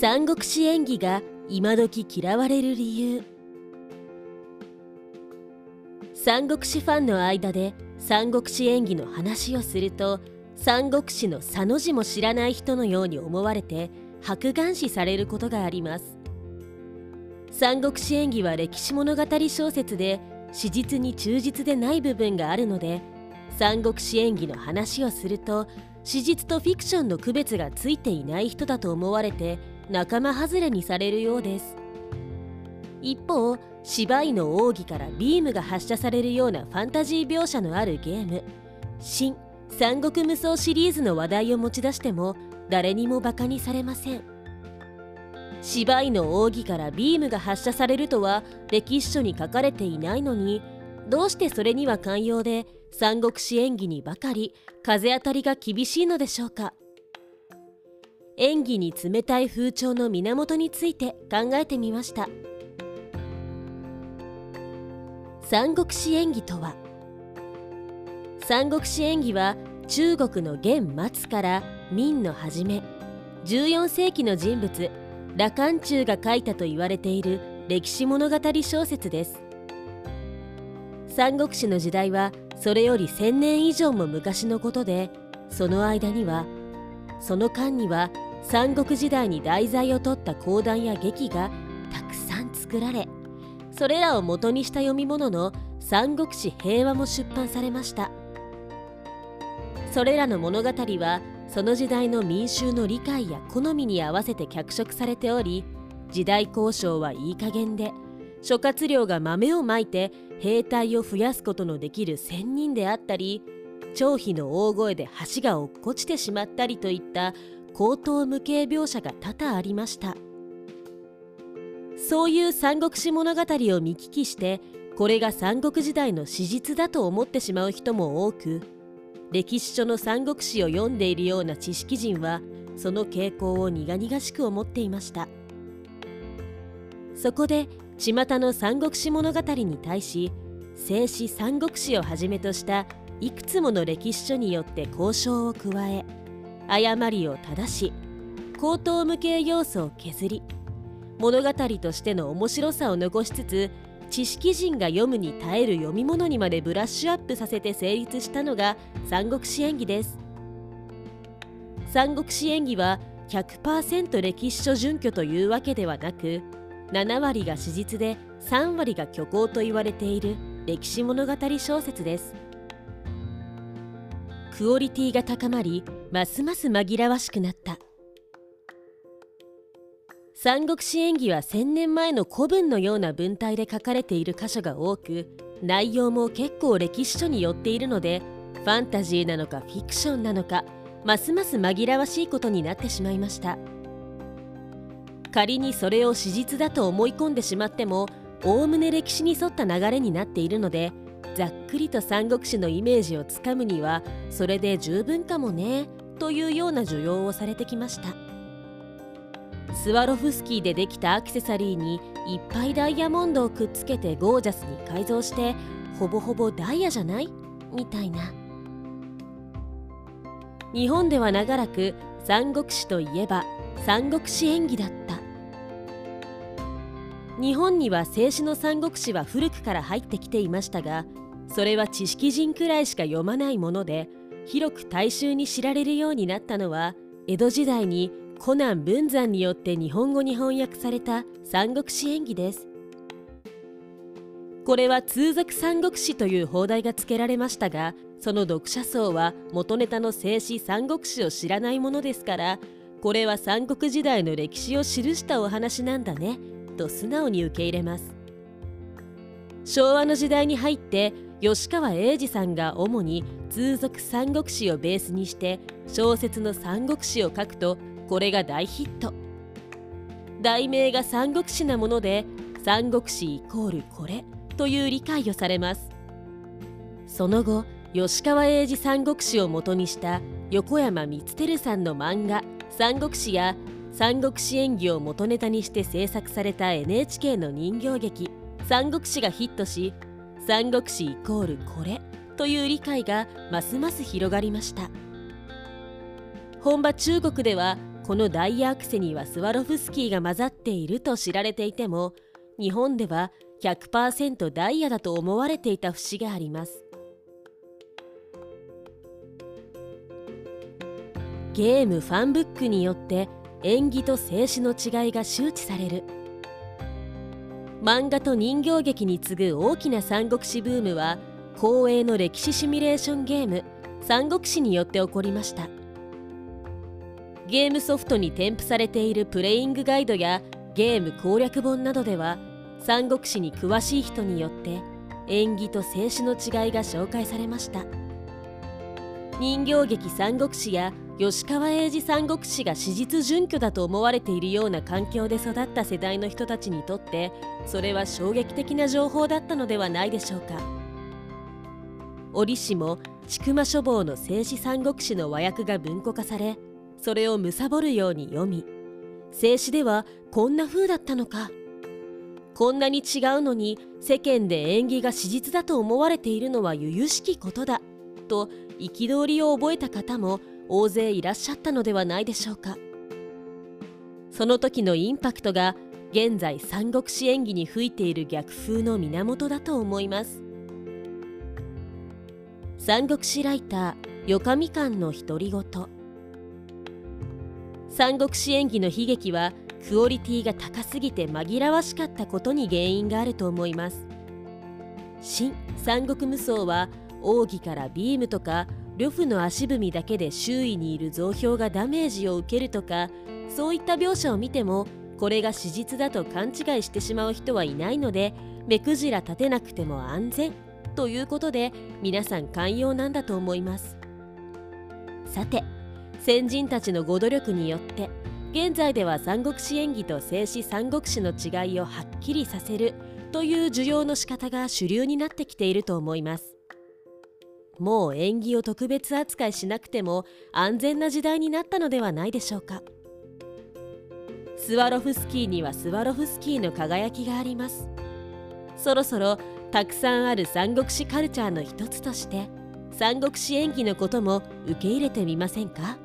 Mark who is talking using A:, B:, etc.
A: 三国志演技が今時嫌われる理由。三国志ファンの間で三国志演技の話をすると三国志の佐の字も知らない人のように思われて白眼視されることがあります。三国志演技は歴史物語小説で史実に忠実でない部分があるので三国志演技の話をすると史実とフィクションの区別がついていない人だと思われて仲間外れにされるようです。一方芝居の奥義からビームが発射されるようなファンタジー描写のあるゲーム「新三国無双」シリーズの話題を持ち出しても誰にもバカにされません。芝居の奥義からビームが発射されるとは歴史書に書かれていないのにどうしてそれには寛容で三国志演技にばかり風当たりが厳しいのでしょうか。演技に冷たい風潮の源について考えてみました。三国志演技とは三国志演技は中国の元末から明の初め14世紀の人物羅漢中が書いたと言われている歴史物語小説です。三国志の時代はそれより1000年以上も昔のことでその間にはその間には三国時代に題材を取った講談や劇がたくさん作られそれらを元にした読み物の「三国志平和」も出版されました。それらの物語はその時代の民衆の理解や好みに合わせて脚色されており時代交渉はいい加減で諸葛亮が豆をまいて兵隊を増やすことのできる仙人であったり張飛の大声で橋が落っこちてしまったりといった高等無形描写が多々ありました。そういう三国志物語を見聞きしてこれが三国時代の史実だと思ってしまう人も多く歴史書の三国志を読んでいるような知識人はその傾向を苦々しく思っていました。そこで巷の三国志物語に対し静止三国志をはじめとしたいくつもの歴史書によって交渉を加え誤りを正し高等無形要素を削り物語としての面白さを残しつつ知識人が読むに耐える読み物にまでブラッシュアップさせて成立したのが三国志演義です。三国志演義は100%歴史書準拠というわけではなく7割が史実で3割が虚構と言われている歴史物語小説です。クオリティが高まりますます紛らわしくなった。三国志演義は1000年前の古文のような文体で書かれている箇所が多く内容も結構歴史書によっているのでファンタジーなのかフィクションなのかますます紛らわしいことになってしまいました。仮にそれを史実だと思い込んでしまってもおおむね歴史に沿った流れになっているのでざっくりと三国志のイメージをつかむにはそれで十分かもね。というような需要をされてきました。スワロフスキーでできたアクセサリーにいっぱいダイヤモンドをくっつけてゴージャスに改造してほぼほぼダイヤじゃない？みたいな。日本では長らく三国志といえば三国志演義だった。日本には静止の三国志は古くから入ってきていましたがそれは知識人くらいしか読まないもので広く大衆に知られるようになったのは江戸時代にコナン文山によって日本語に翻訳された三国志演義です。これは通俗三国志という放題が付けられましたがその読者層は元ネタの静止三国志を知らないものですからこれは三国時代の歴史を記したお話なんだねと素直に受け入れます。昭和の時代に入って吉川英治さんが主に通俗三国志をベースにして小説の三国志を書くとこれが大ヒット。題名が三国志なもので三国志イコールこれという理解をされます。その後吉川英治三国志を元にした横山光輝さんの漫画「三国志」や三国志演義を元ネタにして制作された NHK の人形劇「三国志」がヒットし三国志イコールこれという理解がますます広がりました。本場中国ではこのダイヤアクセにはスワロフスキーが混ざっていると知られていても日本では100%ダイヤだと思われていた節があります。ゲームファンブックによって演技と静止の違いが周知される。漫画と人形劇に次ぐ大きな三国志ブームは光栄の歴史シミュレーションゲーム三国志によって起こりました。ゲームソフトに添付されているプレイングガイドやゲーム攻略本などでは三国志に詳しい人によって演技と静止の違いが紹介されました。人形劇三国志や吉川英治三国志が史実準拠だと思われているような環境で育った世代の人たちにとってそれは衝撃的な情報だったのではないでしょうか。折しも千曲書房の静止三国志の和訳が文庫化されそれを貪るように読み静止ではこんな風だったのか。こんなに違うのに世間で縁起が史実だと思われているのは由々しきことだと憤りを覚えた方も大勢いらっしゃったのではないでしょうか。その時のインパクトが現在三国志演技に吹いている逆風の源だと思います。三国志ライターよかみかんの独り言。三国志演技の悲劇はクオリティが高すぎて紛らわしかったことに原因があると思います。新三国無双は奥義からビームとか呂布の足踏みだけで周囲にいる増票がダメージを受けるとかそういった描写を見てもこれが史実だと勘違いしてしまう人はいないので目くじら立てなくても安全ということで皆さん寛容なんだと思います。さて先人たちのご努力によって現在では三国志演技と静止三国志の違いをはっきりさせるという需要の仕方が主流になってきていると思います。もう縁起を特別扱いしなくても安全な時代になったのではないでしょうか。スワロフスキーにはスワロフスキーの輝きがあります。そろそろたくさんある三国志カルチャーの一つとして三国志演技のことも受け入れてみませんか？